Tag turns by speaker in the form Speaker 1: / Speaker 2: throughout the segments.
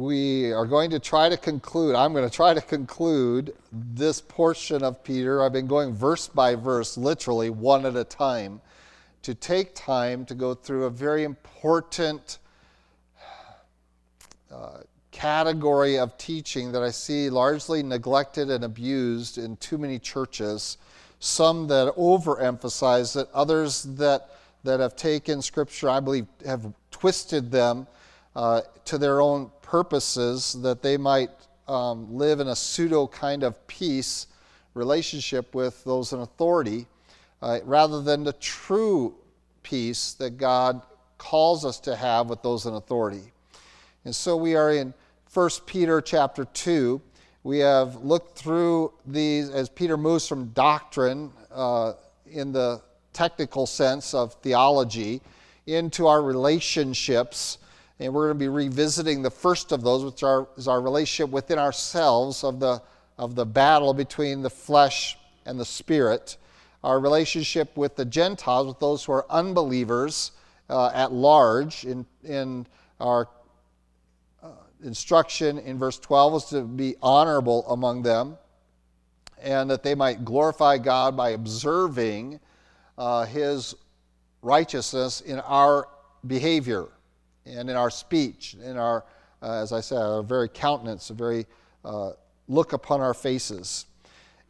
Speaker 1: we are going to try to conclude, I'm going to try to conclude this portion of Peter. I've been going verse by verse, literally one at a time, to take time to go through a very important uh, category of teaching that I see largely neglected and abused in too many churches. Some that overemphasize it, others that, that have taken Scripture, I believe, have twisted them uh, to their own purposes that they might um, live in a pseudo kind of peace relationship with those in authority uh, rather than the true peace that God calls us to have with those in authority. And so we are in 1 Peter chapter 2. We have looked through these as Peter moves from doctrine uh, in the technical sense of theology into our relationships and we're going to be revisiting the first of those, which are, is our relationship within ourselves of the, of the battle between the flesh and the spirit, our relationship with the Gentiles, with those who are unbelievers uh, at large. In, in our uh, instruction in verse 12 was to be honorable among them, and that they might glorify God by observing uh, His righteousness in our behavior and in our speech, in our, uh, as I said, our very countenance, a very uh, look upon our faces.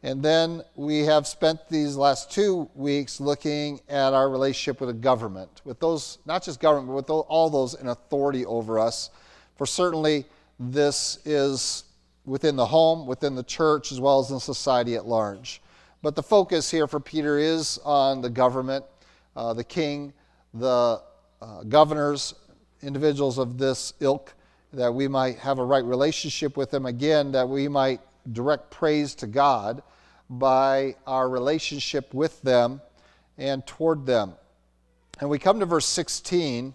Speaker 1: And then we have spent these last two weeks looking at our relationship with the government, with those, not just government, but with all those in authority over us. For certainly, this is within the home, within the church, as well as in society at large. But the focus here for Peter is on the government, uh, the king, the uh, governors, individuals of this ilk, that we might have a right relationship with them again, that we might direct praise to God by our relationship with them and toward them. And we come to verse 16,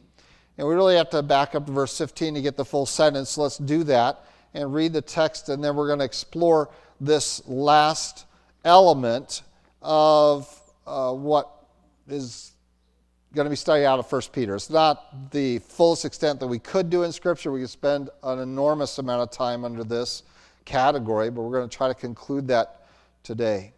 Speaker 1: and we really have to back up to verse 15 to get the full sentence. Let's do that and read the text, and then we're going to explore this last element of uh, what is going to be studying out of 1 Peter. It's not the fullest extent that we could do in Scripture. We could spend an enormous amount of time under this category, but we're going to try to conclude that today.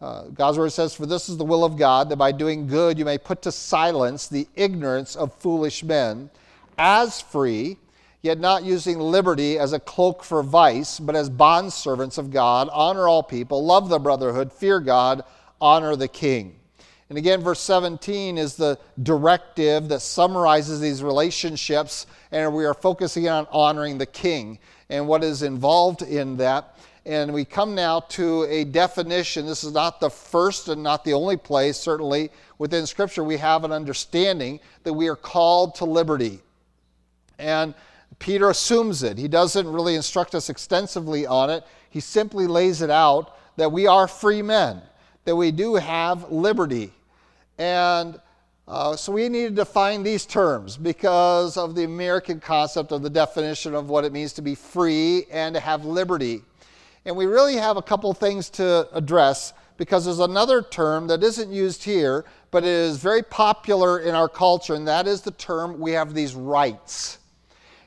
Speaker 1: Uh, God's word says, For this is the will of God, that by doing good you may put to silence the ignorance of foolish men, as free, yet not using liberty as a cloak for vice, but as bondservants of God. Honor all people, love the brotherhood, fear God, honor the king. And again, verse 17 is the directive that summarizes these relationships, and we are focusing on honoring the king and what is involved in that. And we come now to a definition. This is not the first and not the only place, certainly within Scripture, we have an understanding that we are called to liberty. And Peter assumes it. He doesn't really instruct us extensively on it, he simply lays it out that we are free men that we do have liberty. And uh, so we need to define these terms because of the American concept of the definition of what it means to be free and to have liberty. And we really have a couple things to address because there's another term that isn't used here, but it is very popular in our culture, and that is the term we have these rights.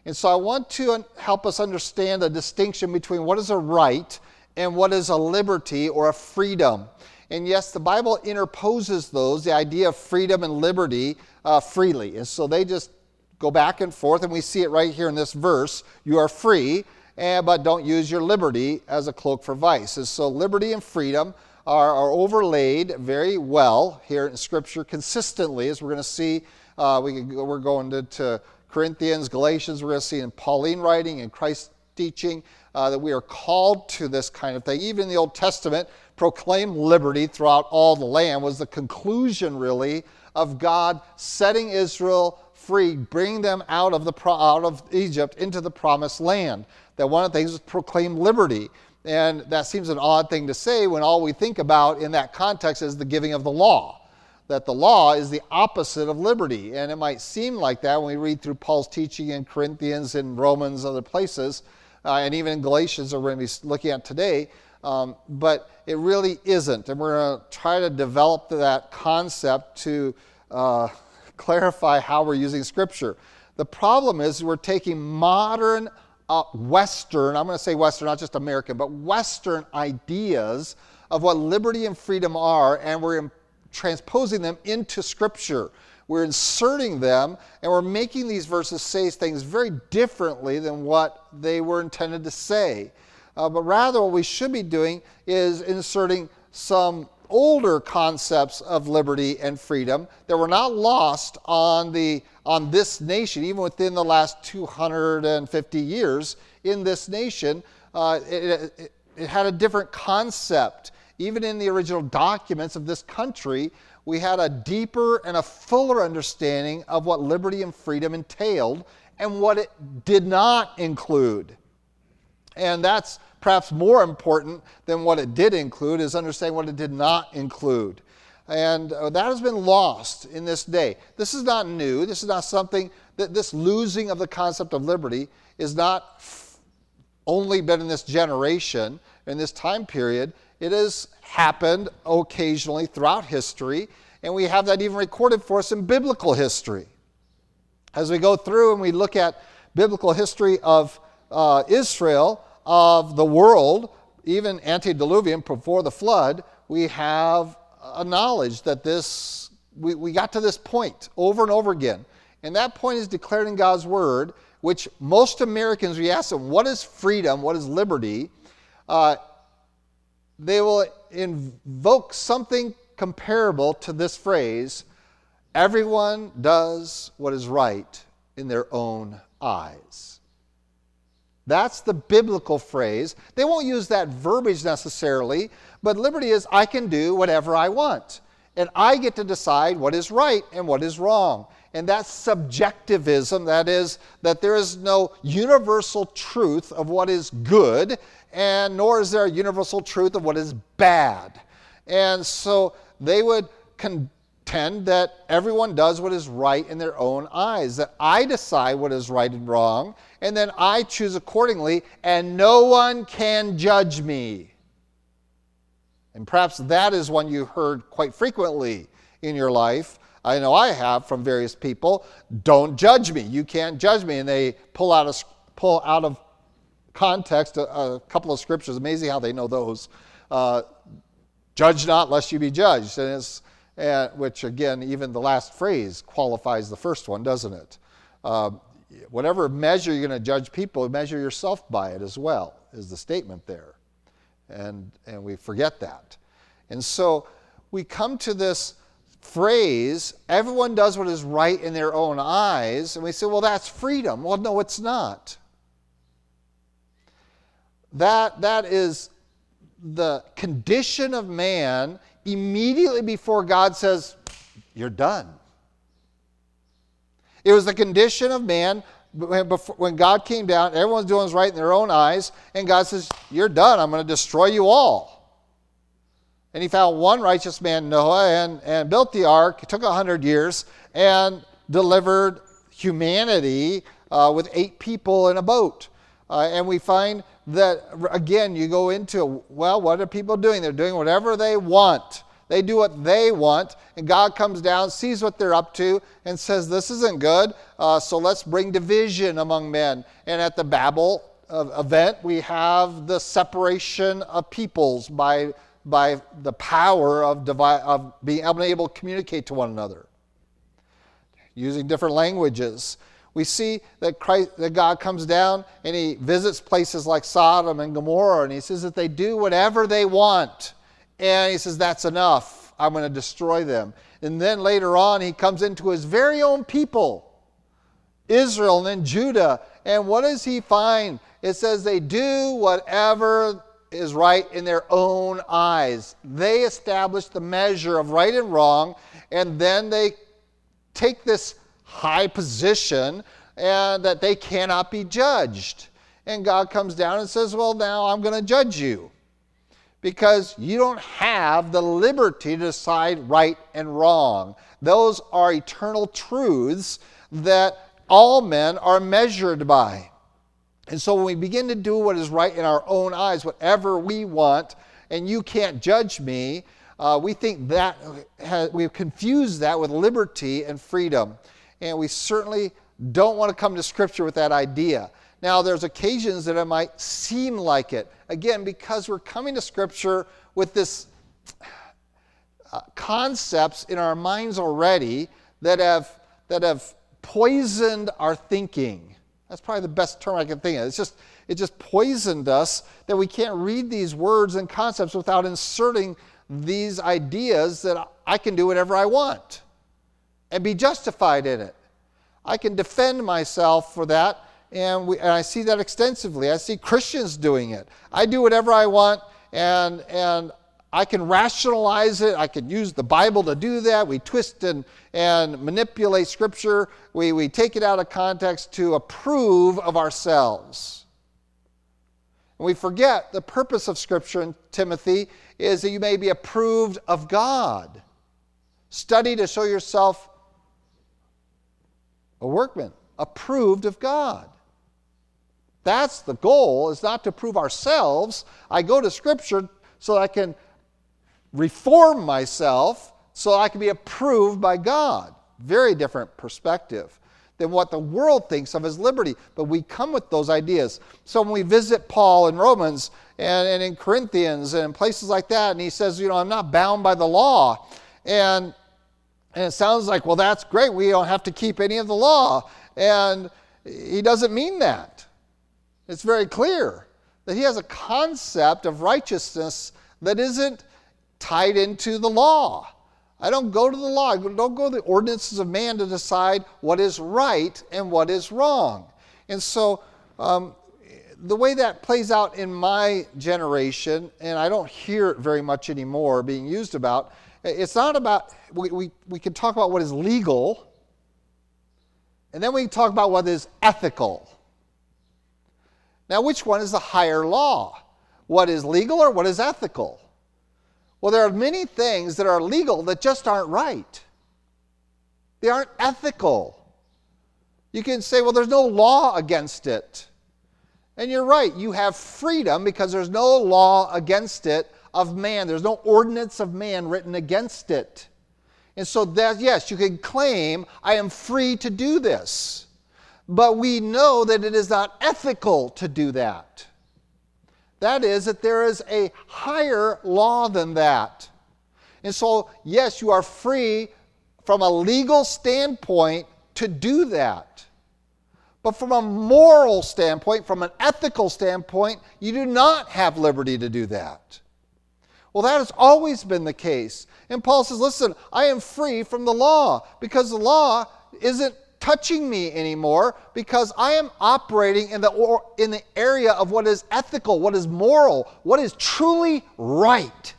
Speaker 1: And so I want to help us understand the distinction between what is a right and what is a liberty or a freedom. And yes, the Bible interposes those, the idea of freedom and liberty, uh, freely. And so they just go back and forth, and we see it right here in this verse. You are free, and, but don't use your liberty as a cloak for vice. And so liberty and freedom are, are overlaid very well here in Scripture consistently, as we're going to see. Uh, we, we're going to, to Corinthians, Galatians, we're going to see in Pauline writing and Christ teaching uh, that we are called to this kind of thing. Even in the Old Testament, proclaim liberty throughout all the land was the conclusion, really, of God setting Israel free, bringing them out of, the, out of Egypt into the promised land. That one of the things was proclaim liberty. And that seems an odd thing to say when all we think about in that context is the giving of the law. That the law is the opposite of liberty. And it might seem like that when we read through Paul's teaching in Corinthians and Romans, other places, uh, and even in Galatians, that we're going to be looking at today. Um, but it really isn't. And we're going to try to develop that concept to uh, clarify how we're using Scripture. The problem is we're taking modern uh, Western, I'm going to say Western, not just American, but Western ideas of what liberty and freedom are, and we're transposing them into Scripture. We're inserting them, and we're making these verses say things very differently than what they were intended to say. Uh, but rather, what we should be doing is inserting some older concepts of liberty and freedom that were not lost on, the, on this nation, even within the last 250 years in this nation. Uh, it, it, it had a different concept. Even in the original documents of this country, we had a deeper and a fuller understanding of what liberty and freedom entailed and what it did not include. And that's perhaps more important than what it did include is understanding what it did not include. And uh, that has been lost in this day. This is not new. This is not something that this losing of the concept of liberty is not only been in this generation, in this time period. It has happened occasionally throughout history, and we have that even recorded for us in biblical history. As we go through and we look at biblical history of uh, Israel, of the world, even antediluvian, before the flood, we have a knowledge that this, we, we got to this point over and over again. And that point is declared in God's Word, which most Americans, we ask them, what is freedom? What is liberty? Uh, they will invoke something comparable to this phrase everyone does what is right in their own eyes. That's the biblical phrase. They won't use that verbiage necessarily, but liberty is I can do whatever I want. And I get to decide what is right and what is wrong. And that's subjectivism. That is, that there is no universal truth of what is good, and nor is there a universal truth of what is bad. And so they would contend that everyone does what is right in their own eyes, that I decide what is right and wrong, and then I choose accordingly, and no one can judge me. And perhaps that is one you heard quite frequently in your life. I know I have from various people. Don't judge me. You can't judge me. And they pull out, a, pull out of context a, a couple of scriptures. Amazing how they know those. Uh, judge not lest you be judged. And it's and, which again, even the last phrase qualifies the first one, doesn't it? Uh, whatever measure you're going to judge people, measure yourself by it as well, is the statement there. And, and we forget that. And so we come to this phrase, everyone does what is right in their own eyes, and we say, well, that's freedom. Well, no, it's not. That, that is the condition of man immediately before God says, You're done. It was the condition of man when God came down, everyone's doing what's right in their own eyes, and God says, You're done. I'm going to destroy you all. And he found one righteous man, Noah, and, and built the ark. It took 100 years and delivered humanity uh, with eight people in a boat. Uh, and we find that, again, you go into, well, what are people doing? They're doing whatever they want. They do what they want, and God comes down, sees what they're up to, and says, This isn't good, uh, so let's bring division among men. And at the Babel uh, event, we have the separation of peoples by, by the power of, divi- of being able to communicate to one another, using different languages we see that, Christ, that God comes down and he visits places like Sodom and Gomorrah, and he says that they do whatever they want. And he says, That's enough. I'm going to destroy them. And then later on, he comes into his very own people, Israel and then Judah. And what does he find? It says they do whatever is right in their own eyes. They establish the measure of right and wrong, and then they take this high position and that they cannot be judged. And God comes down and says, Well, now I'm going to judge you because you don't have the liberty to decide right and wrong. Those are eternal truths that all men are measured by. And so when we begin to do what is right in our own eyes, whatever we want, and you can't judge me, uh, we think that has, we've confused that with liberty and freedom. And we certainly don't want to come to Scripture with that idea. Now, there's occasions that it might seem like it. Again, because we're coming to Scripture with this uh, concepts in our minds already that have, that have poisoned our thinking. That's probably the best term I can think of. It's just, it just poisoned us that we can't read these words and concepts without inserting these ideas that I can do whatever I want and be justified in it. I can defend myself for that, and, we, and I see that extensively. I see Christians doing it. I do whatever I want, and, and I can rationalize it. I can use the Bible to do that. We twist and, and manipulate Scripture. We, we take it out of context to approve of ourselves. And we forget the purpose of Scripture in Timothy is that you may be approved of God. Study to show yourself a workman, approved of God. That's the goal, is not to prove ourselves. I go to Scripture so I can reform myself so I can be approved by God. Very different perspective than what the world thinks of as liberty. But we come with those ideas. So when we visit Paul in Romans and, and in Corinthians and in places like that, and he says, you know, I'm not bound by the law. And, and it sounds like, well, that's great. We don't have to keep any of the law. And he doesn't mean that. It's very clear that he has a concept of righteousness that isn't tied into the law. I don't go to the law, I don't go to the ordinances of man to decide what is right and what is wrong. And so, um, the way that plays out in my generation, and I don't hear it very much anymore being used about, it's not about, we, we, we can talk about what is legal, and then we can talk about what is ethical. Now, which one is the higher law? What is legal or what is ethical? Well, there are many things that are legal that just aren't right. They aren't ethical. You can say, well, there's no law against it. And you're right, you have freedom because there's no law against it of man. There's no ordinance of man written against it. And so that yes, you can claim I am free to do this. But we know that it is not ethical to do that. That is, that there is a higher law than that. And so, yes, you are free from a legal standpoint to do that. But from a moral standpoint, from an ethical standpoint, you do not have liberty to do that. Well, that has always been the case. And Paul says, listen, I am free from the law because the law isn't touching me anymore because I am operating in the, or, in the area of what is ethical, what is moral, what is truly right.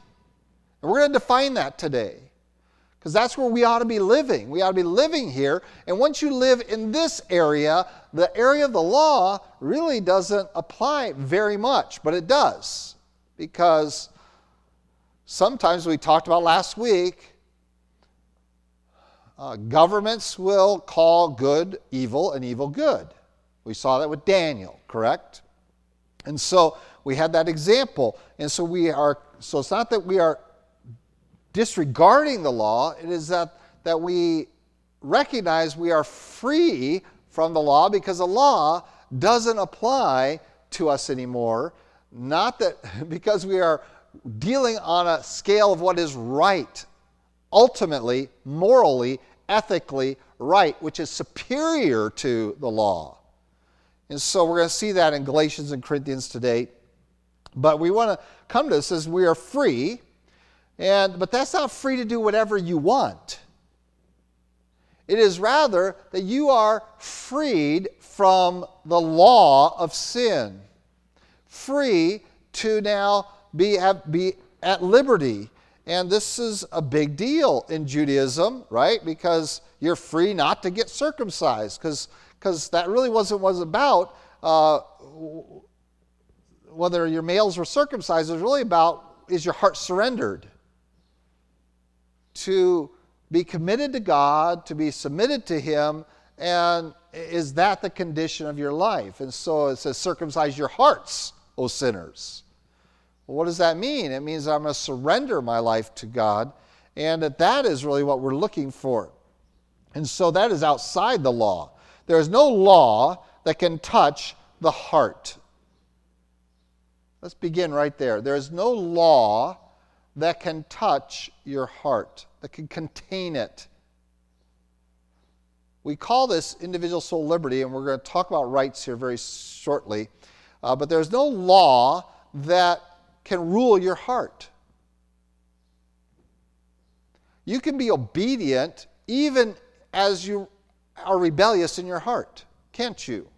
Speaker 1: And we're going to define that today because that's where we ought to be living. We ought to be living here. And once you live in this area, the area of the law really doesn't apply very much, but it does because sometimes we talked about last week uh, governments will call good evil and evil good. We saw that with Daniel, correct? And so we had that example. And so we are, so it's not that we are disregarding the law, it is that, that we recognize we are free from the law because the law doesn't apply to us anymore. Not that because we are dealing on a scale of what is right ultimately, morally, ethically right, which is superior to the law. And so we're going to see that in Galatians and Corinthians today. But we want to come to this as we are free, and but that's not free to do whatever you want. It is rather that you are freed from the law of sin, free to now be, be at liberty and this is a big deal in Judaism, right? Because you're free not to get circumcised, because that really wasn't what was about. Uh, whether your males were circumcised, it was really about is your heart surrendered to be committed to God, to be submitted to Him, and is that the condition of your life? And so it says, circumcise your hearts, O sinners. Well, what does that mean? It means I'm going to surrender my life to God, and that that is really what we're looking for. And so that is outside the law. There is no law that can touch the heart. Let's begin right there. There is no law that can touch your heart, that can contain it. We call this individual soul liberty, and we're going to talk about rights here very shortly. Uh, but there's no law that can rule your heart. You can be obedient even as you are rebellious in your heart, can't you?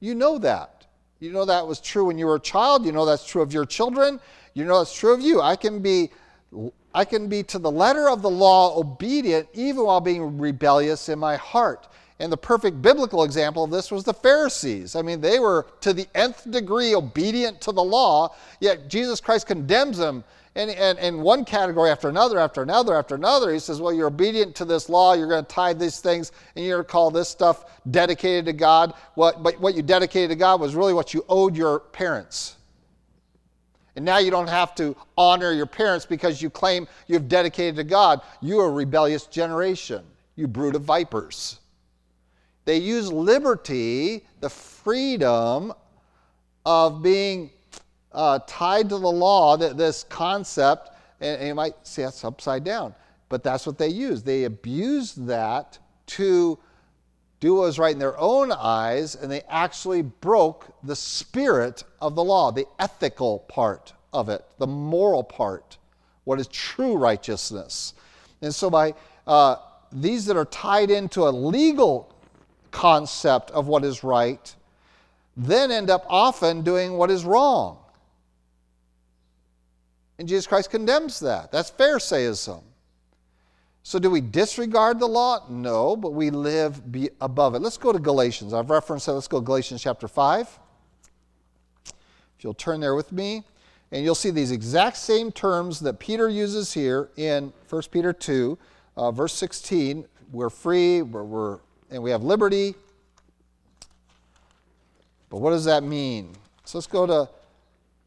Speaker 1: You know that. You know that was true when you were a child. You know that's true of your children. You know that's true of you. I can be I can be to the letter of the law obedient even while being rebellious in my heart. And the perfect biblical example of this was the Pharisees. I mean, they were to the nth degree obedient to the law, yet Jesus Christ condemns them and, in, and one category after another, after another, after another. He says, Well, you're obedient to this law, you're going to tie these things, and you're going to call this stuff dedicated to God. What, but what you dedicated to God was really what you owed your parents. And now you don't have to honor your parents because you claim you've dedicated to God. You're a rebellious generation, you brood of vipers. They use liberty, the freedom of being uh, tied to the law, that this concept, and, you might say that's upside down, but that's what they use. They abuse that to do what was right in their own eyes, and they actually broke the spirit of the law, the ethical part of it, the moral part, what is true righteousness. And so, by uh, these that are tied into a legal concept of what is right, then end up often doing what is wrong. And Jesus Christ condemns that. That's Pharisaism. So, do we disregard the law? No, but we live above it. Let's go to Galatians. I've referenced that. Let's go to Galatians chapter 5. If you'll turn there with me, and you'll see these exact same terms that Peter uses here in 1 Peter 2, uh, verse 16. We're free, we're, we're and we have liberty. But what does that mean? So let's go to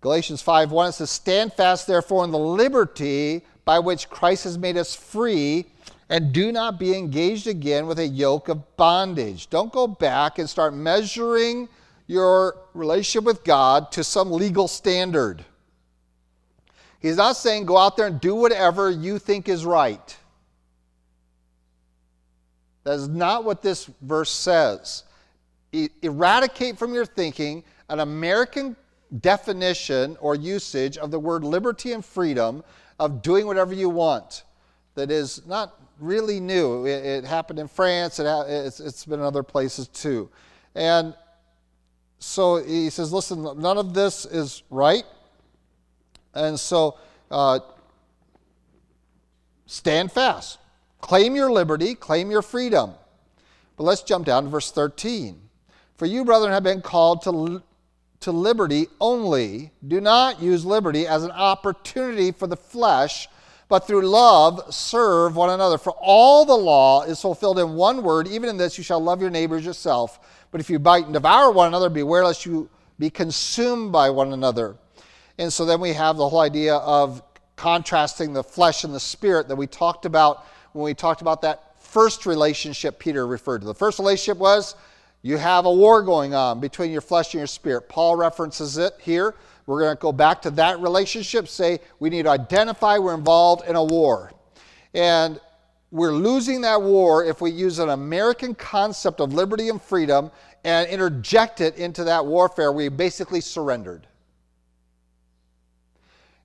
Speaker 1: Galatians 5 1. It says, Stand fast, therefore, in the liberty by which Christ has made us free, and do not be engaged again with a yoke of bondage. Don't go back and start measuring your relationship with God to some legal standard. He's not saying go out there and do whatever you think is right. That is not what this verse says. eradicate from your thinking an American definition or usage of the word liberty and freedom of doing whatever you want that is not really new. It, it happened in France, it ha- it's, it's been in other places too. And so he says, listen, none of this is right. And so uh, stand fast. Claim your liberty, claim your freedom. But let's jump down to verse 13. For you, brethren, have been called to, to liberty only. Do not use liberty as an opportunity for the flesh, but through love serve one another. For all the law is fulfilled in one word, even in this you shall love your neighbors yourself. But if you bite and devour one another, beware lest you be consumed by one another. And so then we have the whole idea of contrasting the flesh and the spirit that we talked about when we talked about that first relationship Peter referred to. The first relationship was you have a war going on between your flesh and your spirit. Paul references it here. We're going to go back to that relationship, say we need to identify we're involved in a war. And we're losing that war if we use an American concept of liberty and freedom and interject it into that warfare. We basically surrendered.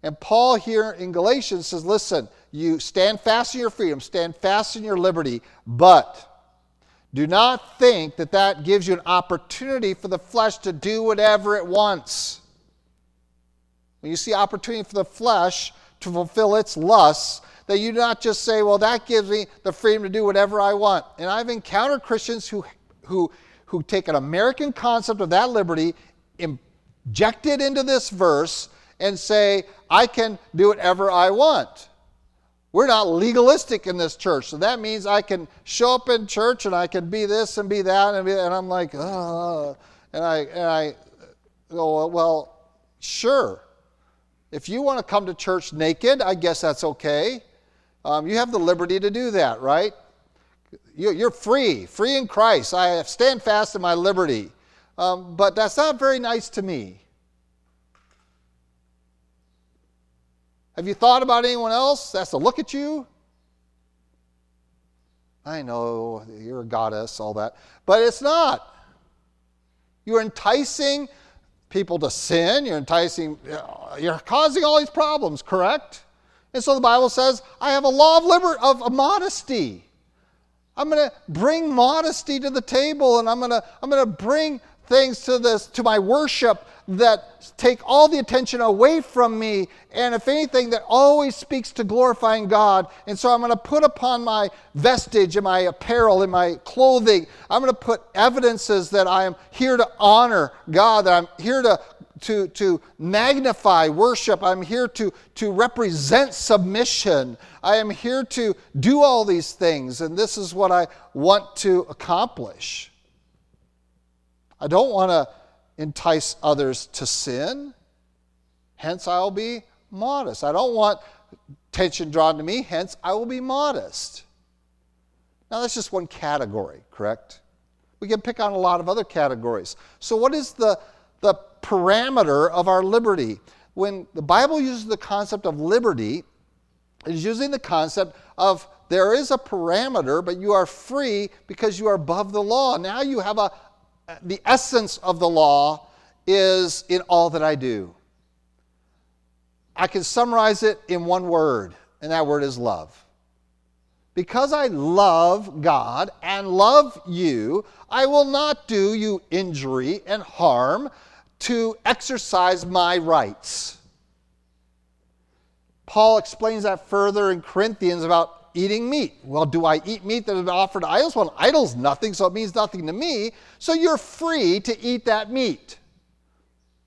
Speaker 1: And Paul here in Galatians says, listen, you stand fast in your freedom, stand fast in your liberty, but do not think that that gives you an opportunity for the flesh to do whatever it wants. When you see opportunity for the flesh to fulfill its lusts, that you do not just say, well, that gives me the freedom to do whatever I want. And I've encountered Christians who, who, who take an American concept of that liberty, inject it into this verse, and say, I can do whatever I want. We're not legalistic in this church. So that means I can show up in church and I can be this and be that. And, be, and I'm like, uh, and I, and I go, well, sure. If you want to come to church naked, I guess that's okay. Um, you have the liberty to do that, right? You're free, free in Christ. I stand fast in my liberty. um, but that's not very nice to me. Have you thought about anyone else that's to look at you? I know you're a goddess, all that, but it's not. You're enticing people to sin. You're enticing, you're causing all these problems, correct? And so the Bible says, I have a law of liberty, of, modesty. I'm going to bring modesty to the table and I'm going to, I'm going to bring things to this to my worship that take all the attention away from me and if anything that always speaks to glorifying god and so i'm going to put upon my vestige and my apparel and my clothing i'm going to put evidences that i am here to honor god that i'm here to to, to magnify worship. I'm here to, to represent submission. I am here to do all these things, and this is what I want to accomplish. I don't want to entice others to sin. Hence, I'll be modest. I don't want attention drawn to me. Hence, I will be modest. Now, that's just one category, correct? We can pick on a lot of other categories. So, what is the, the parameter of our liberty? When the Bible uses the concept of liberty, it is using the concept of there is a parameter, but you are free because you are above the law. Now you have a, the essence of the law is in all that I do. I can summarize it in one word, and that word is love. Because I love God and love you, I will not do you injury and harm to exercise my rights. Paul explains that further in Corinthians about eating meat. Well, do I eat meat that has been offered to idols? Well, idol's nothing, so it means nothing to me. So you're free to eat that meat.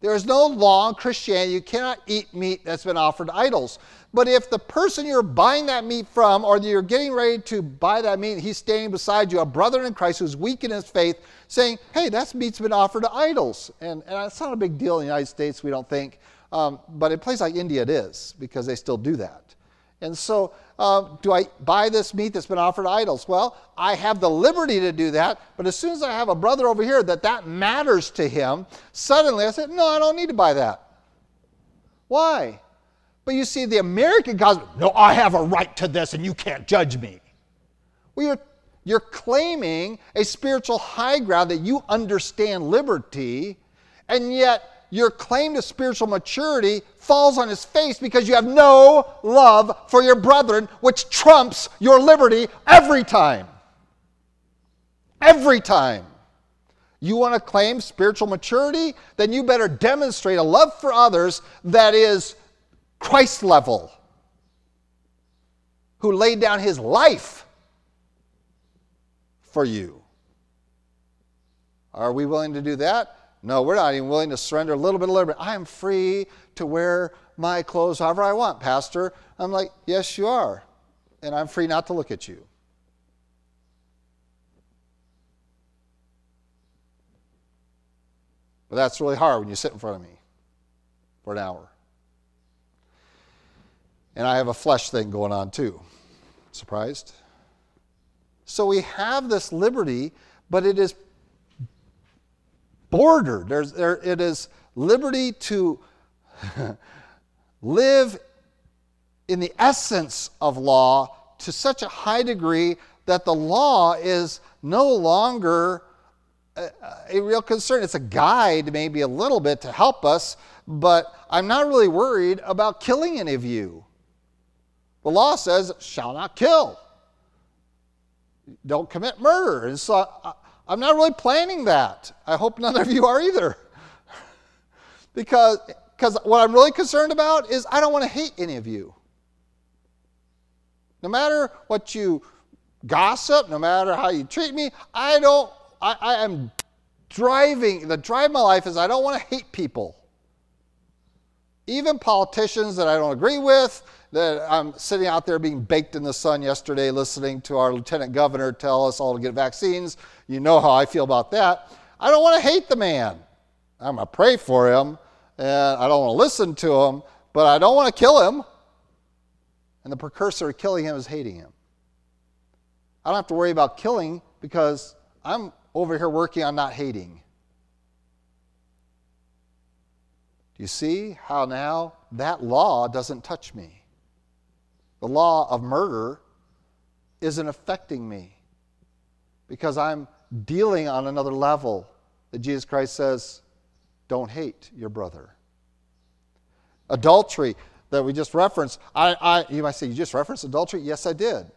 Speaker 1: There is no law in Christianity. You cannot eat meat that's been offered to idols. But if the person you're buying that meat from, or you're getting ready to buy that meat, he's standing beside you, a brother in Christ who's weak in his faith, saying, Hey, that meat's been offered to idols. And, and it's not a big deal in the United States, we don't think. Um, but in places like India, it is, because they still do that. And so, uh, do I buy this meat that's been offered to idols? Well, I have the liberty to do that, but as soon as I have a brother over here that that matters to him, suddenly I said, no, I don't need to buy that. Why? But you see, the American gospel, no, I have a right to this and you can't judge me. Well, you're, you're claiming a spiritual high ground that you understand liberty, and yet your claim to spiritual maturity falls on his face because you have no love for your brethren, which trumps your liberty every time. Every time. You want to claim spiritual maturity? Then you better demonstrate a love for others that is Christ level, who laid down his life for you. Are we willing to do that? No, we're not even willing to surrender a little bit of liberty. I am free to wear my clothes however I want, Pastor. I'm like, yes, you are. And I'm free not to look at you. But that's really hard when you sit in front of me for an hour. And I have a flesh thing going on too. Surprised? So we have this liberty, but it is bordered. There's, there, it is liberty to live in the essence of law to such a high degree that the law is no longer a, a, real concern. It's a guide, maybe a little bit, to help us, but I'm not really worried about killing any of you. The law says, shall not kill. Don't commit murder. And so I'm not really planning that. I hope none of you are either. because because what I'm really concerned about is I don't want to hate any of you. No matter what you gossip, no matter how you treat me, I don't, I, I am driving, the drive of my life is I don't want to hate people. Even politicians that I don't agree with, that I'm sitting out there being baked in the sun yesterday listening to our lieutenant governor tell us all to get vaccines. You know how I feel about that. I don't want to hate the man. I'm going to pray for him, and I don't want to listen to him, but I don't want to kill him. And the precursor of killing him is hating him. I don't have to worry about killing because I'm over here working on not hating. Do you see how now that law doesn't touch me? The law of murder isn't affecting me because I'm dealing on another level that Jesus Christ says, don't hate your brother. Adultery that we just referenced, I, I, you might say, you just referenced adultery? Yes, I did.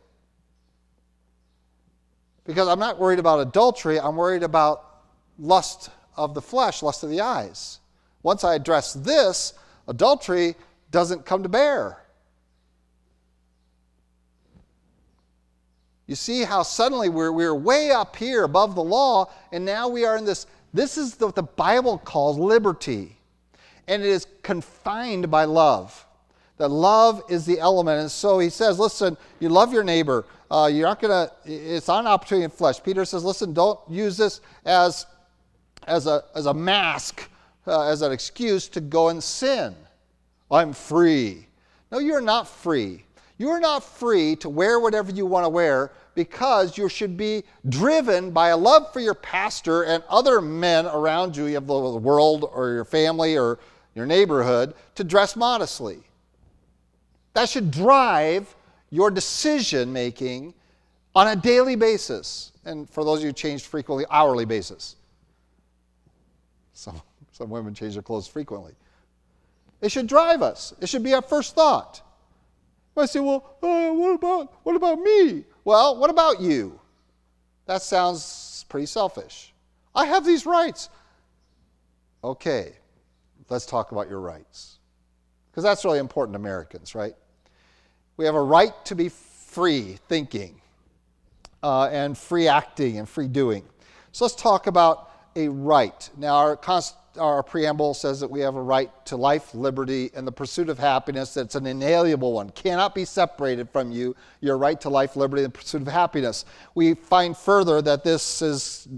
Speaker 1: Because I'm not worried about adultery, I'm worried about lust of the flesh, lust of the eyes. Once I address this, adultery doesn't come to bear. You see how suddenly we're, we're way up here above the law, and now we are in this. This is what the Bible calls liberty. And it is confined by love. That love is the element. And so he says, listen, you love your neighbor. Uh, you're not going to, it's not an opportunity in flesh. Peter says, listen, don't use this as, as, a, as a mask, uh, as an excuse to go and sin. I'm free. No, you're not free. You are not free to wear whatever you want to wear because you should be driven by a love for your pastor and other men around you, of the world or your family or your neighborhood, to dress modestly. That should drive your decision making on a daily basis. And for those of you who changed frequently, hourly basis. Some, some women change their clothes frequently. It should drive us. It should be our first thought. I say, well, uh, what about what about me? Well, what about you? That sounds pretty selfish. I have these rights. Okay, let's talk about your rights. Because that's really important to Americans, right? We have a right to be free thinking uh, and free acting and free doing. So let's talk about a right. Now, our, const- our preamble says that we have a right to life, liberty, and the pursuit of happiness. That's an inalienable one, cannot be separated from you. Your right to life, liberty, and pursuit of happiness. We find further that this is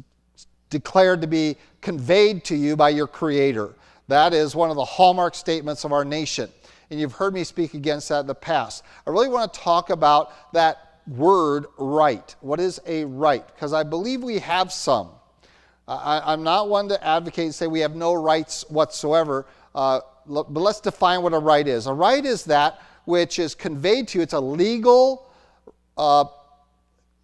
Speaker 1: declared to be conveyed to you by your Creator. That is one of the hallmark statements of our nation. And you've heard me speak against that in the past. I really want to talk about that word right. What is a right? Because I believe we have some. I, am not one to advocate and say we have no rights whatsoever, uh, but let's define what a right is. A right is that which is conveyed to you, it's a legal uh,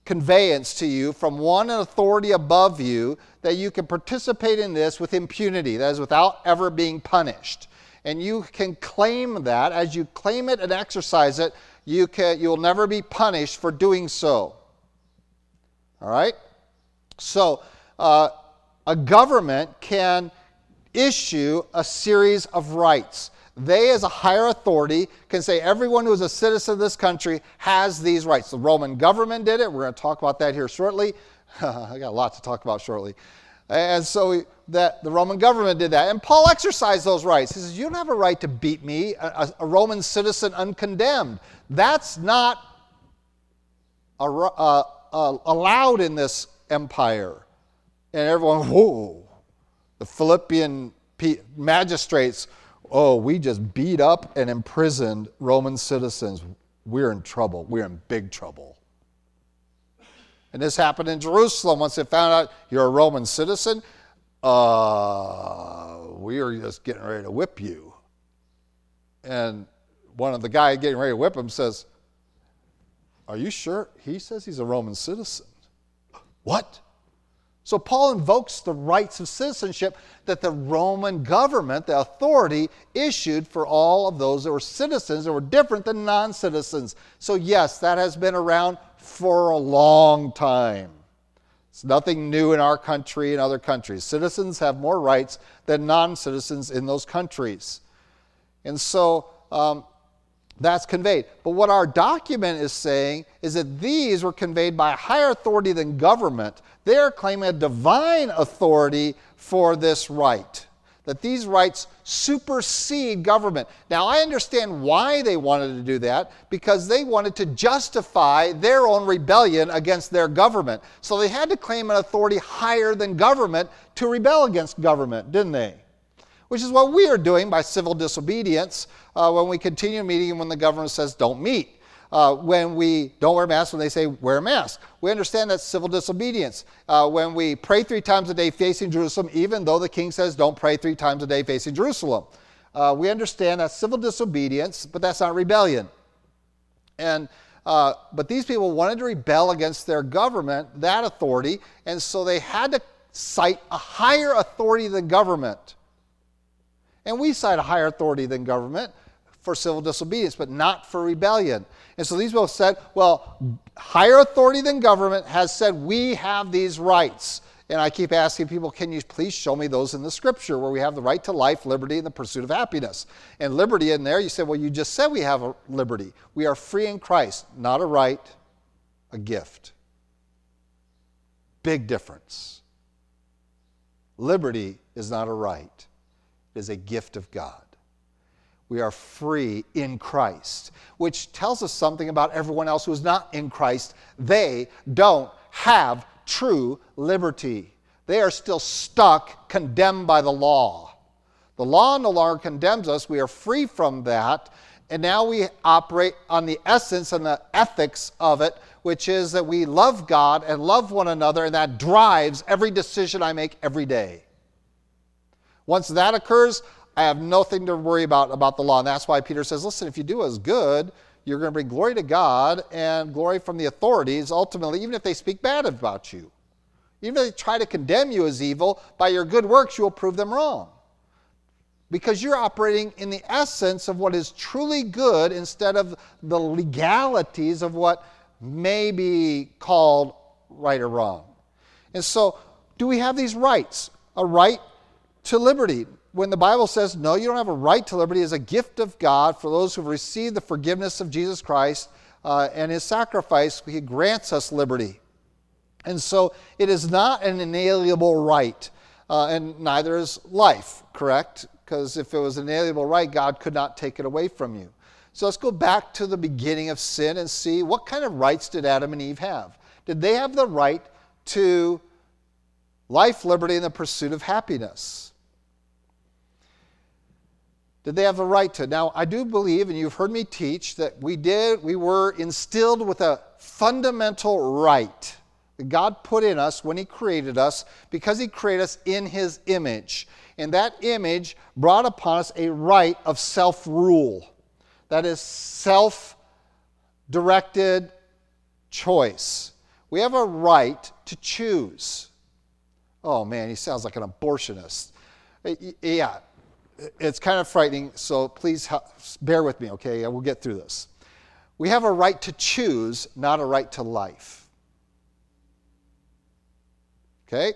Speaker 1: conveyance to you from one authority above you that you can participate in this with impunity, that is, without ever being punished. And you can claim that. As you claim it and exercise it, you, can, you will never be punished for doing so. All right? So, uh, a government can issue a series of rights. They, as a higher authority, can say everyone who is a citizen of this country has these rights. The Roman government did it. We're going to talk about that here shortly. I got a lot to talk about shortly. And so that the Roman government did that. And Paul exercised those rights. He says, You don't have a right to beat me, a, a Roman citizen uncondemned. That's not a, allowed in this empire and everyone, whoa, the Philippian magistrates, oh, we just beat up and imprisoned Roman citizens. We're in trouble. We're in big trouble. And this happened in Jerusalem once they found out you're a Roman citizen. Uh, we are just getting ready to whip you. And one of the guys getting ready to whip him says, Are you sure? He says he's a Roman citizen. What? So Paul invokes the rights of citizenship that the Roman government, the authority, issued for all of those that were citizens that were different than non citizens. So, yes, that has been around for a long time. It's nothing new in our country and other countries. Citizens have more rights than non citizens in those countries. And so, um, that's conveyed. But what our document is saying is that these were conveyed by a higher authority than government. They're claiming a divine authority for this right. That these rights supersede government. Now, I understand why they wanted to do that, because they wanted to justify their own rebellion against their government. So they had to claim an authority higher than government to rebel against government, didn't they? Which is what we are doing by civil disobedience uh, when we continue meeting when the government says don't meet. Uh, when we don't wear masks, when they say wear a mask. We understand that's civil disobedience. Uh, when we pray three times a day facing Jerusalem, even though the king says don't pray three times a day facing Jerusalem. uh, we understand that's civil disobedience, but that's not rebellion. And uh, but these people wanted to rebel against their government, that authority, and so they had to cite a higher authority than government. And we cite a higher authority than government for civil disobedience, but not for rebellion. And so these both said, well, higher authority than government has said we have these rights. And I keep asking people, can you please show me those in the scripture where we have the right to life, liberty, and the pursuit of happiness? And liberty in there, you say, well, you just said we have a liberty. We are free in Christ, not a right, a gift. Big difference. Liberty is not a right, it is a gift of God. We are free in Christ, which tells us something about everyone else who is not in Christ. They don't have true liberty. They are still stuck, condemned by the law. The law no longer condemns us. We are free from that. And now we operate on the essence and the ethics of it, which is that we love God and love one another, and that drives every decision I make every day. Once that occurs, I have nothing to worry about about the law. And that's why Peter says, listen, if you do as good, you're going to bring glory to God and glory from the authorities, ultimately, even if they speak bad about you. Even if they try to condemn you as evil, by your good works, you will prove them wrong. Because you're operating in the essence of what is truly good instead of the legalities of what may be called right or wrong. And so, do we have these rights? A right to liberty when the Bible says, no, you don't have a right to liberty, is a gift of God for those who've received the forgiveness of Jesus Christ uh, and his sacrifice, he grants us liberty. And so it is not an inalienable right, uh, and neither is life, correct? Because if it was an inalienable right, God could not take it away from you. So let's go back to the beginning of sin and see what kind of rights did Adam and Eve have? Did they have the right to life, liberty, and the pursuit of happiness? Did they have a right to? Now, I do believe, and you've heard me teach, that we did, we were instilled with a fundamental right that God put in us when He created us because He created us in His image. And that image brought upon us a right of self rule. That is self directed choice. We have a right to choose. Oh man, he sounds like an abortionist. Eh, yeah, it's kind of frightening, so please bear with me, okay? We'll get through this. We have a right to choose, not a right to life. Okay?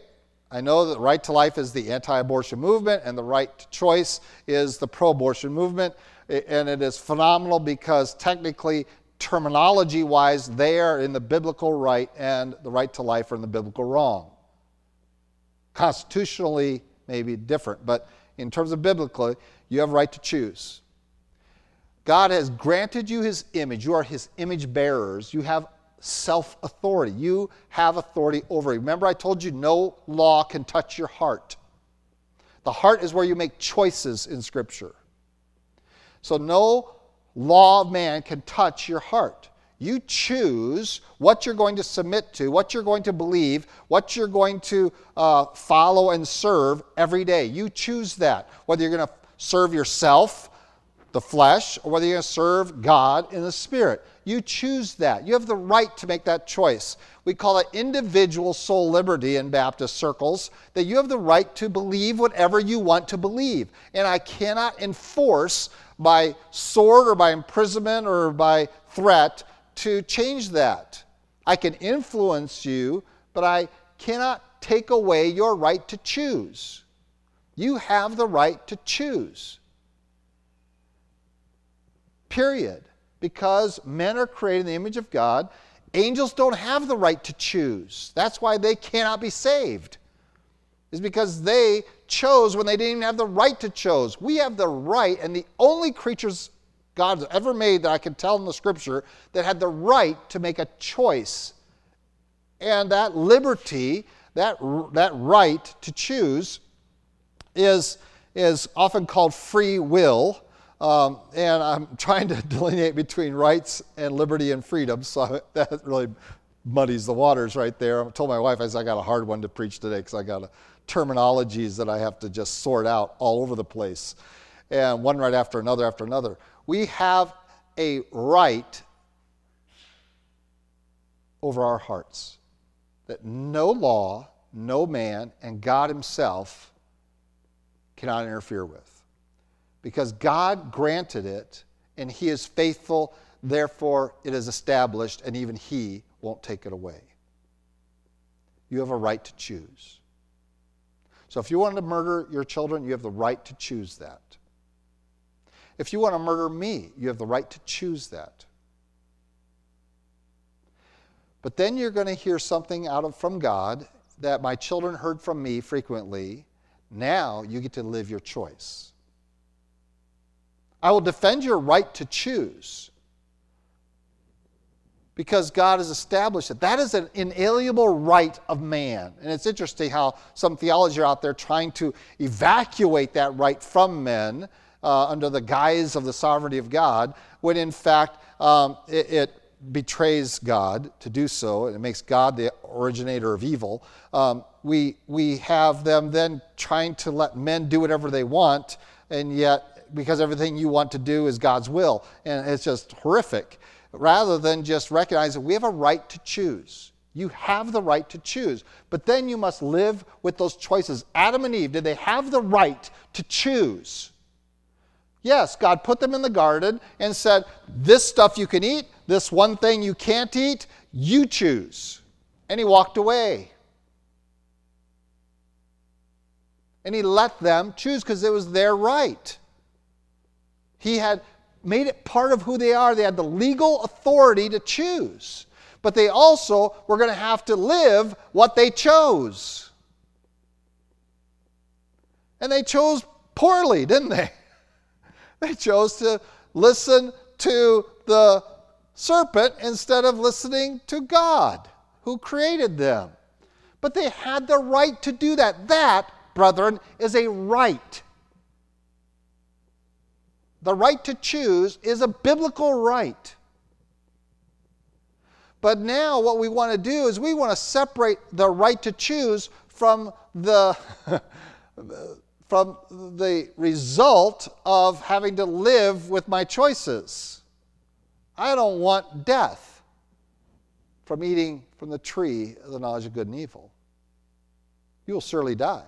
Speaker 1: I know that the right to life is the anti abortion movement, and the right to choice is the pro abortion movement. And it is phenomenal because technically, terminology wise, they are in the biblical right, and the right to life are in the biblical wrong. Constitutionally, maybe different, but in terms of biblically, you have right to choose. God has granted you his image. You are his image bearers. You have self authority. You have authority over. Remember, I told you no law can touch your heart. The heart is where you make choices in Scripture. So, no law of man can touch your heart. You choose what you're going to submit to, what you're going to believe, what you're going to uh, follow and serve every day. You choose that, whether you're going to serve yourself, the flesh, or whether you're going to serve God in the spirit. You choose that. You have the right to make that choice. We call it individual soul liberty in Baptist circles, that you have the right to believe whatever you want to believe. And I cannot enforce by sword or by imprisonment or by threat to change that. I can influence you, but I cannot take away your right to choose. You have the right to choose. Period. Because men are created in the image of God, angels don't have the right to choose. That's why they cannot be saved. Is because they chose when they didn't even have the right to choose. We have the right, and the only creatures God ever made that I can tell in the scripture that had the right to make a choice. And that liberty, that, that right to choose, is, is often called free will. Um, and I'm trying to delineate between rights and liberty and freedom, so that really muddies the waters right there. I told my wife, I said, I got a hard one to preach today because I got a, terminologies that I have to just sort out all over the place. and one right after another after another. We have a right over our hearts that no law, no man, and God Himself cannot interfere with. Because God granted it, and He is faithful, therefore it is established, and even He won't take it away. You have a right to choose. So if you want to murder your children, you have the right to choose that. If you want to murder me, you have the right to choose that. But then you're going to hear something out of from God that my children heard from me frequently. Now you get to live your choice. I will defend your right to choose because God has established it. That is an inalienable right of man. And it's interesting how some theology are out there trying to evacuate that right from men uh, under the guise of the sovereignty of God, when in fact um, it, it, betrays God to do so, and it makes God the originator of evil. Um, we, we have them then trying to let men do whatever they want, and yet, because everything you want to do is God's will, and it's just horrific rather than just recognize that we have a right to choose. You have the right to choose, but then you must live with those choices. Adam and Eve, did they have the right to choose? Yes, God put them in the garden and said, This stuff you can eat, this one thing you can't eat, you choose. And he walked away. And he let them choose because it was their right. He had made it part of who they are. They had the legal authority to choose. But they also were going to have to live what they chose. And they chose poorly, didn't they? They chose to listen to the serpent instead of listening to God who created them. But they had the right to do that. That, brethren, is a right the right to choose is a biblical right. But now, what we want to do is we want to separate the right to choose from the, from the result of having to live with my choices. I don't want death from eating from the tree of the knowledge of good and evil. You will surely die.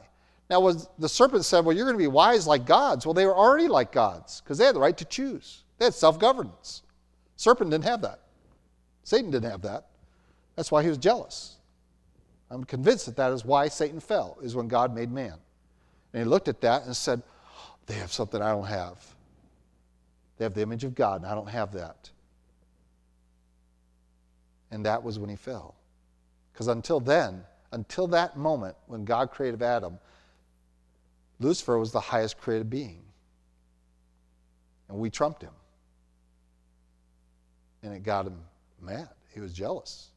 Speaker 1: Now, was the serpent said, Well, you're going to be wise like gods. Well, they were already like gods because they had the right to choose, they had self governance. Serpent didn't have that. Satan didn't have that. That's why he was jealous. I'm convinced that that is why Satan fell, is when God made man. And he looked at that and said, They have something I don't have. They have the image of God, and I don't have that. And that was when he fell. Because until then, until that moment when God created Adam, Lucifer was the highest created being. And we trumped him. And it got him mad. He was jealous.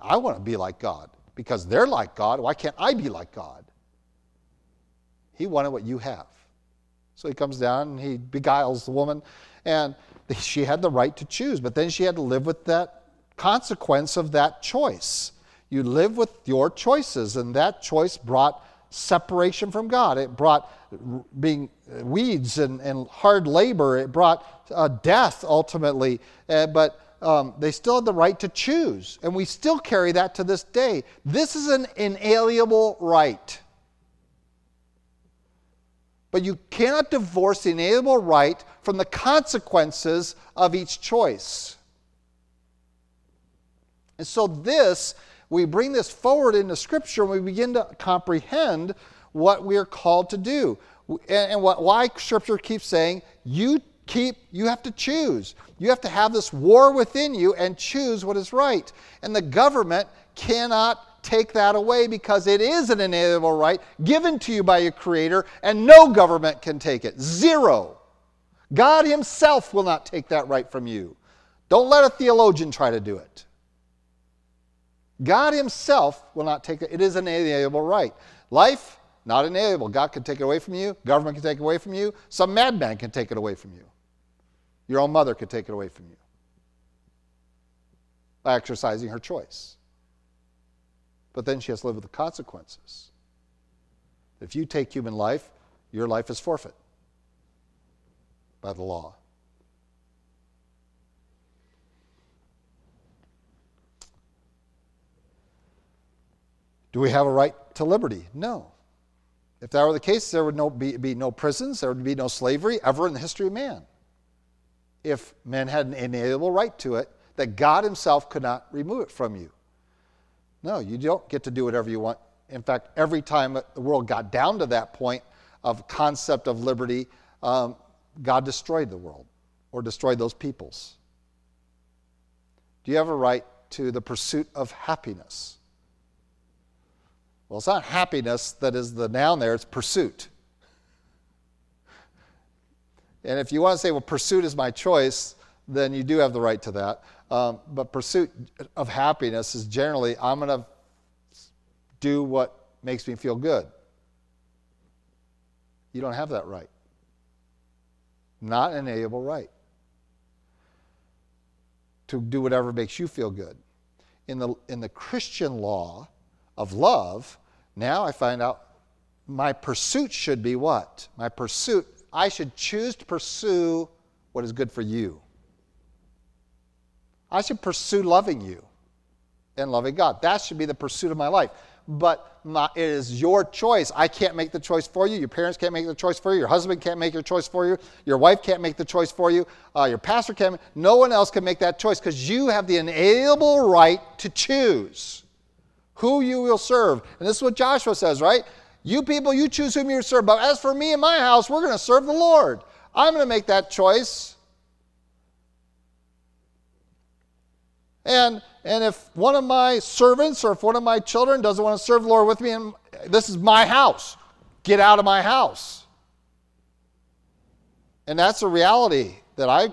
Speaker 1: I want to be like God because they're like God. Why can't I be like God? He wanted what you have. So he comes down and he beguiles the woman, and she had the right to choose, but then she had to live with that consequence of that choice. You live with your choices, and that choice brought separation from God. It brought being weeds and, and hard labor. It brought uh, death ultimately. Uh, but um, they still had the right to choose. And we still carry that to this day. This is an inalienable right. But you cannot divorce the inalienable right from the consequences of each choice. And so, this we bring this forward into Scripture and we begin to comprehend what we are called to do. And, what, why Scripture keeps saying, you keep, you have to choose. You have to have this war within you and choose what is right. And the government cannot take that away because it is an inalienable right given to you by your Creator, and no government can take it. Zero. God Himself will not take that right from you. Don't let a theologian try to do it. God Himself will not take it. It is an inalienable right. Life, not inalienable. God can take it away from you. Government can take it away from you. Some madman can take it away from you. Your own mother could take it away from you by exercising her choice. But then she has to live with the consequences. If you take human life, your life is forfeit. by the law. Do we have a right to liberty? No. If that were the case, there would no, be, be no prisons, there would be no slavery ever in the history of man. If men had an inalienable right to it, that God Himself could not remove it from you. No, you don't get to do whatever you want. In fact, every time the world got down to that point of concept of liberty, um, God destroyed the world or destroyed those peoples. Do you have a right to the pursuit of happiness? Well, it's not happiness that is the noun there, it's pursuit. And if you want to say, well, pursuit is my choice, then you do have the right to that. Um, but pursuit of happiness is generally, I'm going to do what makes me feel good. You don't have that right. Not an inalienable right to do whatever makes you feel good. In the, in the Christian law of love, now I find out my pursuit should be what? My pursuit, I should choose to pursue what is good for you. I should pursue loving you and loving God. That should be the pursuit of my life. But my, it is your choice. I can't make the choice for you. Your parents can't make the choice for you. Your husband can't make your choice for you. Your wife can't make the choice for you. Uh, your pastor can't. No one else can make that choice because you have the inalienable right to choose who you will serve. And this is what Joshua says, right? You people, you choose whom you serve. But as for me and my house, we're going to serve the Lord. I'm going to make that choice. And, and if one of my servants or if one of my children doesn't want to serve the Lord with me, and this is my house, get out of my house. And that's a reality that I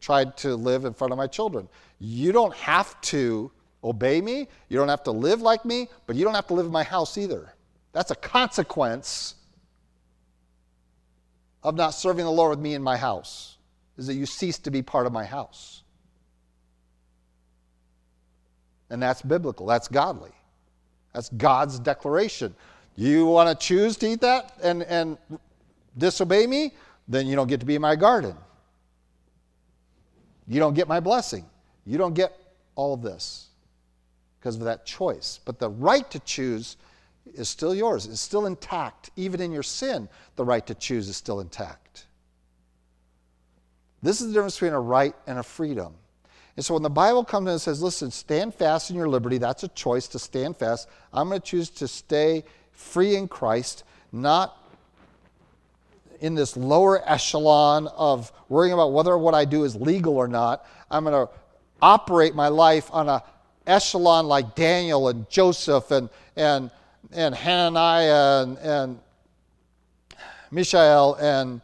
Speaker 1: tried to live in front of my children. You don't have to obey me, you don't have to live like me, but you don't have to live in my house either. That's a consequence of not serving the Lord with me in my house, is that you cease to be part of my house. And that's biblical, that's godly. That's God's declaration. You want to choose to eat that and, and disobey me? Then you don't get to be in my garden. You don't get my blessing. You don't get all of this because of that choice. But the right to choose is still yours, it's still intact. Even in your sin, the right to choose is still intact. This is the difference between a right and a freedom. And so when the Bible comes in and says, listen, stand fast in your liberty, that's a choice to stand fast. I'm going to choose to stay free in Christ, not in this lower echelon of worrying about whether what I do is legal or not. I'm going to operate my life on a echelon like Daniel and Joseph and, and, and Hananiah and, and Mishael and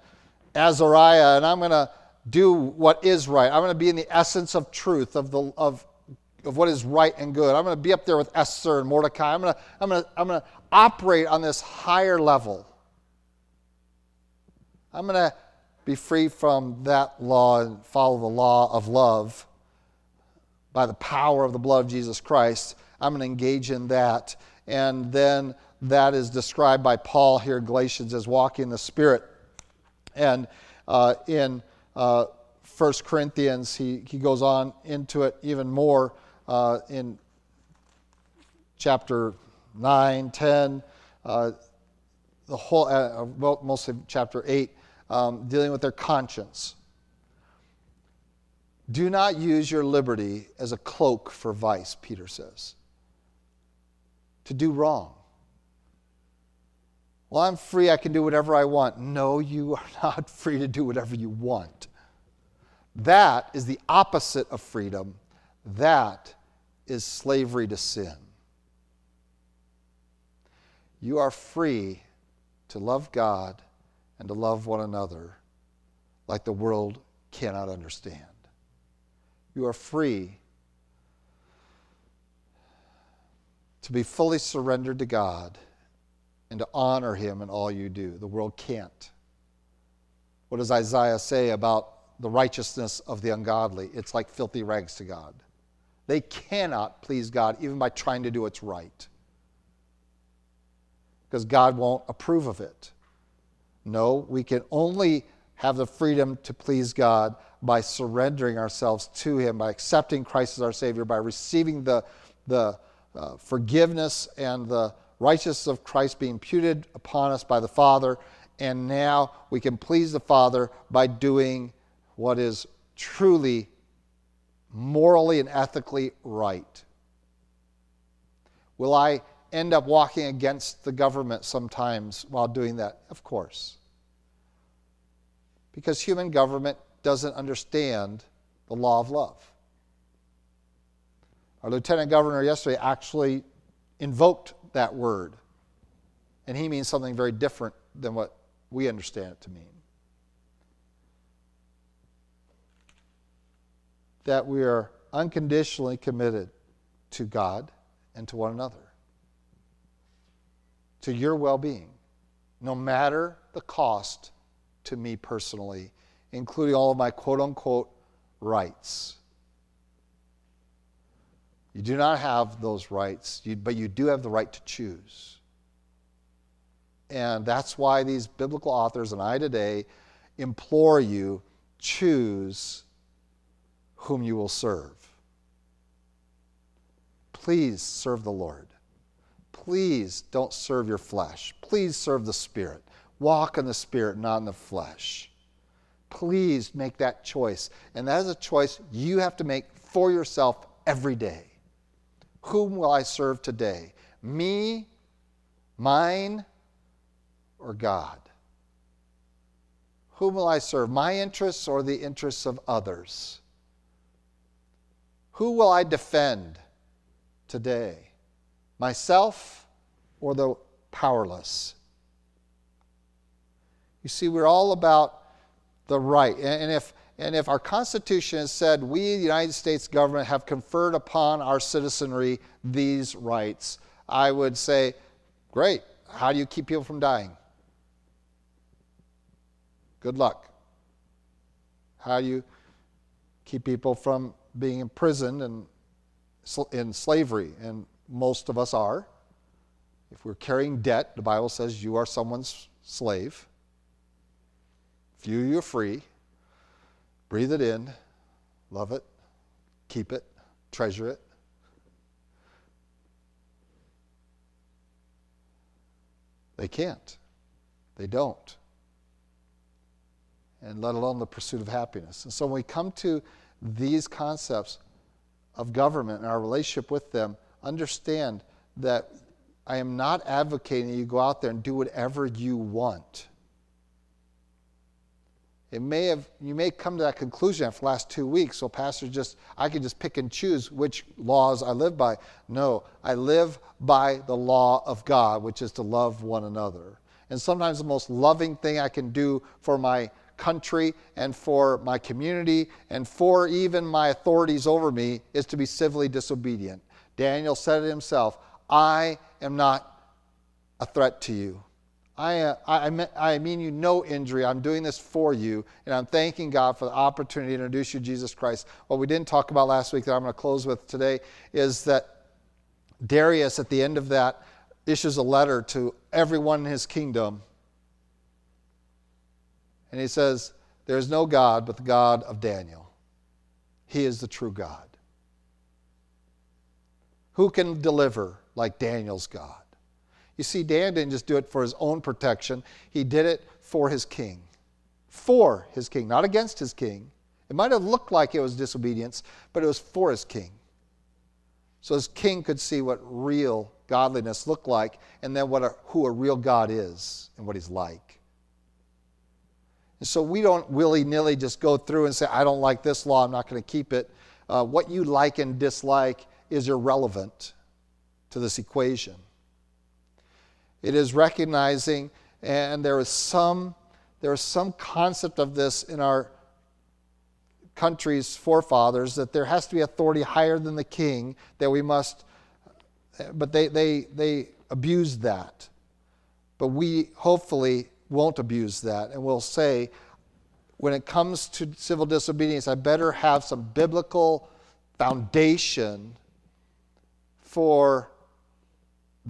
Speaker 1: Azariah, and I'm going to do what is right. I'm going to be in the essence of truth, of, the, of, of what is right and good. I'm going to be up there with Esther and Mordecai. I'm going to, I'm going to, I'm going to operate on this higher level. I'm going to be free from that law and follow the law of love by the power of the blood of Jesus Christ. I'm going to engage in that. And then that is described by Paul here in Galatians as walking in the Spirit. And uh, in uh, 1 Corinthians, he, he goes on into it even more uh, in chapter 9, 10, uh, the whole, uh, well, mostly chapter 8, um, dealing with their conscience. Do not use your liberty as a cloak for vice, Peter says. To do wrong. Well, I'm free, I can do whatever I want. No, you are not free to do whatever you want. That is the opposite of freedom. That is slavery to sin. You are free to love God and to love one another like the world cannot understand. You are free to be fully surrendered to God and to honor Him in all you do. The world can't. What does Isaiah say about the righteousness of the ungodly. It's like filthy rags to God. They cannot please God even by trying to do what's right because God won't approve of it. No, we can only have the freedom to please God by surrendering ourselves to Him, by accepting Christ as our Savior, by receiving the, the uh, forgiveness and the righteousness of Christ being imputed upon us by the Father. And now we can please the Father by doing what is truly morally and ethically right. Will I end up walking against the government sometimes while doing that? Of course. Because human government doesn't understand the law of love. Our lieutenant governor yesterday actually invoked that word, and he means something very different than what we understand it to mean. That we are unconditionally committed to God and to one another, to your well being, no matter the cost to me personally, including all of my quote unquote rights. You do not have those rights, but you do have the right to choose. And that's why these biblical authors and I today implore you choose whom you will serve. Please serve the Lord. Please don't serve your flesh. Please serve the Spirit. Walk in the Spirit, not in the flesh. Please make that choice. And that is a choice you have to make for yourself every day. Whom will I serve today? Me, mine, or God? Whom will I serve? My interests or the interests of others? Who will I defend today? Myself or the powerless? You see, we're all about the right. And if, and if our Constitution has said we, the United States government, have conferred upon our citizenry these rights, I would say, great. How do you keep people from dying? Good luck. How do you keep people from being imprisoned and in slavery? And most of us are. If we're carrying debt, the Bible says you are someone's slave. Few you're free. Breathe it in, love it, keep it, treasure it. They can't. They don't. And let alone the pursuit of happiness. And so when we come to these concepts of government and our relationship with them, understand that I am not advocating you go out there and do whatever you want. It may have you may come to that conclusion after the last two weeks. So, Pastor, just I can just pick and choose which laws I live by. No, I live by the law of God, which is to love one another. And sometimes the most loving thing I can do for my country and for my community and for even my authorities over me is to be civilly disobedient. Daniel said it himself I am not a threat to you. I, uh, I, I, mean you no injury. I'm doing this for you, and I'm thanking God for the opportunity to introduce you to Jesus Christ. What we didn't talk about last week that I'm going to close with today is that Darius, at the end of that, issues a letter to everyone in his kingdom. And he says, There is no God but the God of Daniel. He is the true God. Who can deliver like Daniel's God? You see, Dan didn't just do it for his own protection, he did it for his king. For his king, not against his king. It might have looked like it was disobedience, but it was for his king. So his king could see what real godliness looked like and then what a, who a real God is and what he's like. And so we don't willy nilly just go through and say, I don't like this law, I'm not going to keep it. Uh, what you like and dislike is irrelevant to this equation. It is recognizing, and there is some, there is some concept of this in our country's forefathers that there has to be authority higher than the king, that we must, but they, they, they abused that. But we hopefully won't abuse that, and we'll say, when it comes to civil disobedience, I better have some biblical foundation for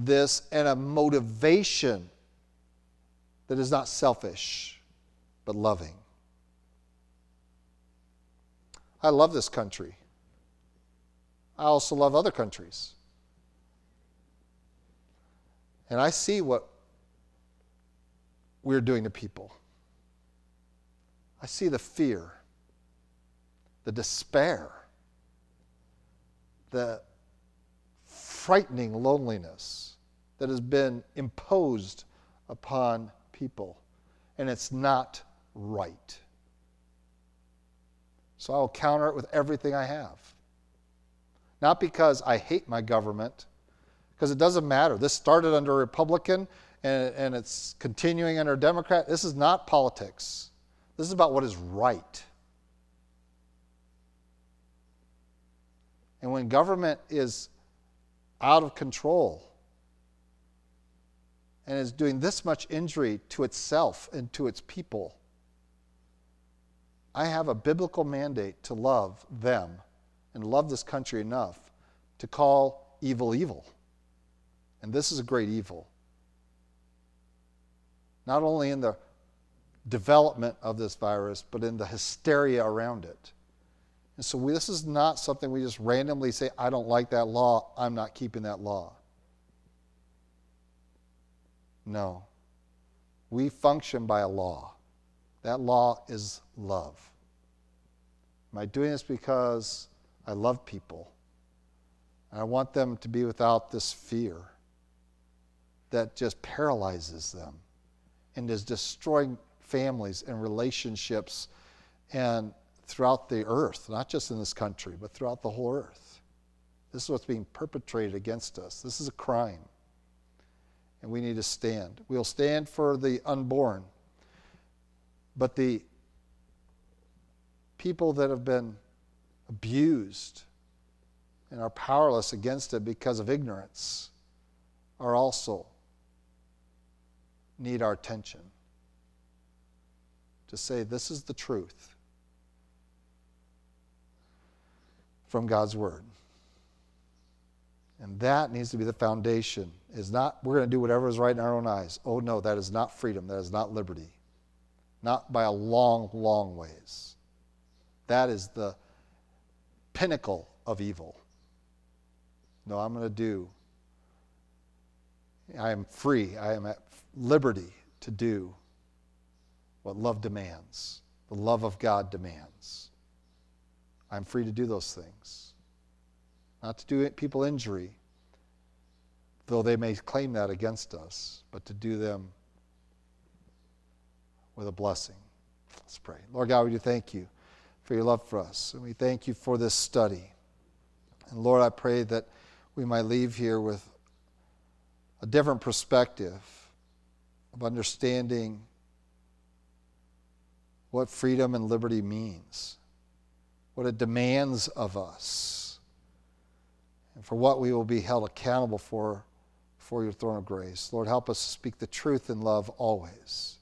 Speaker 1: this and a motivation that is not selfish, but loving. I love this country. I also love other countries. And I see what we're doing to people. I see the fear, the despair, the frightening loneliness that has been imposed upon people. And it's not right. So I'll counter it with everything I have. Not because I hate my government, because it doesn't matter. This started under a Republican and, and it's continuing under a Democrat. This is not politics, this is about what is right. And when government is out of control and is doing this much injury to itself and to its people, I have a biblical mandate to love them and love this country enough to call evil evil. And this is a great evil. Not only in the development of this virus, but in the hysteria around it. And so we, this is not something we just randomly say, I don't like that law, I'm not keeping that law. No. We function by a law. That law is love. Am I doing this because I love people? I want them to be without this fear that just paralyzes them and is destroying families and relationships and throughout the earth, not just in this country, but throughout the whole earth. This is what's being perpetrated against us. This is a crime. And we need to stand. We'll stand for the unborn. But the people that have been abused and are powerless against it because of ignorance are also need our attention to say this is the truth from God's word. And that needs to be the foundation. Is not we're going to do whatever is right in our own eyes. Oh no, that is not freedom. That is not liberty. Not by a long, long ways. That is the pinnacle of evil. No, I'm going to do. I am free. I am at liberty to do what love demands, the love of God demands. I'm free to do those things. Not to do people injury, though they may claim that against us, but to do them with a blessing. Let's pray. Lord God, we do thank you for your love for us. And we thank you for this study. And Lord, I pray that we might leave here with a different perspective of understanding what freedom and liberty means, what it demands of us, and for what we will be held accountable for for your throne of grace. Lord, help us speak the truth in love always.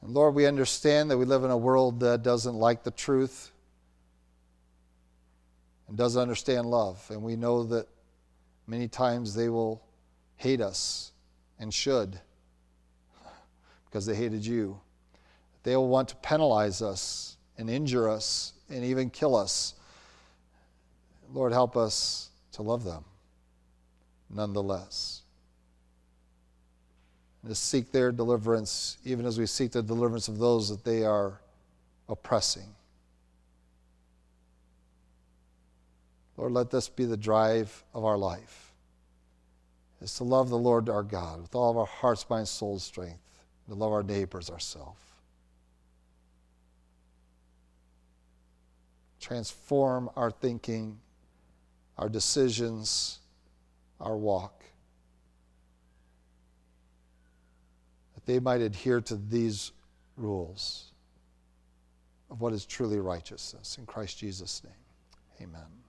Speaker 1: And Lord, we understand that we live in a world that doesn't like the truth and doesn't understand love. And we know that many times they will hate us and should because they hated you. They will want to penalize us and injure us and even kill us. Lord, help us to love them nonetheless. And to seek their deliverance, even as we seek the deliverance of those that they are oppressing. Lord, let this be the drive of our life, is to love the Lord our God with all of our hearts, mind, soul, strength, to love our neighbors ourselves. Transform our thinking, our decisions, our walk. That they might adhere to these rules of what is truly righteousness. In Christ Jesus' name, amen.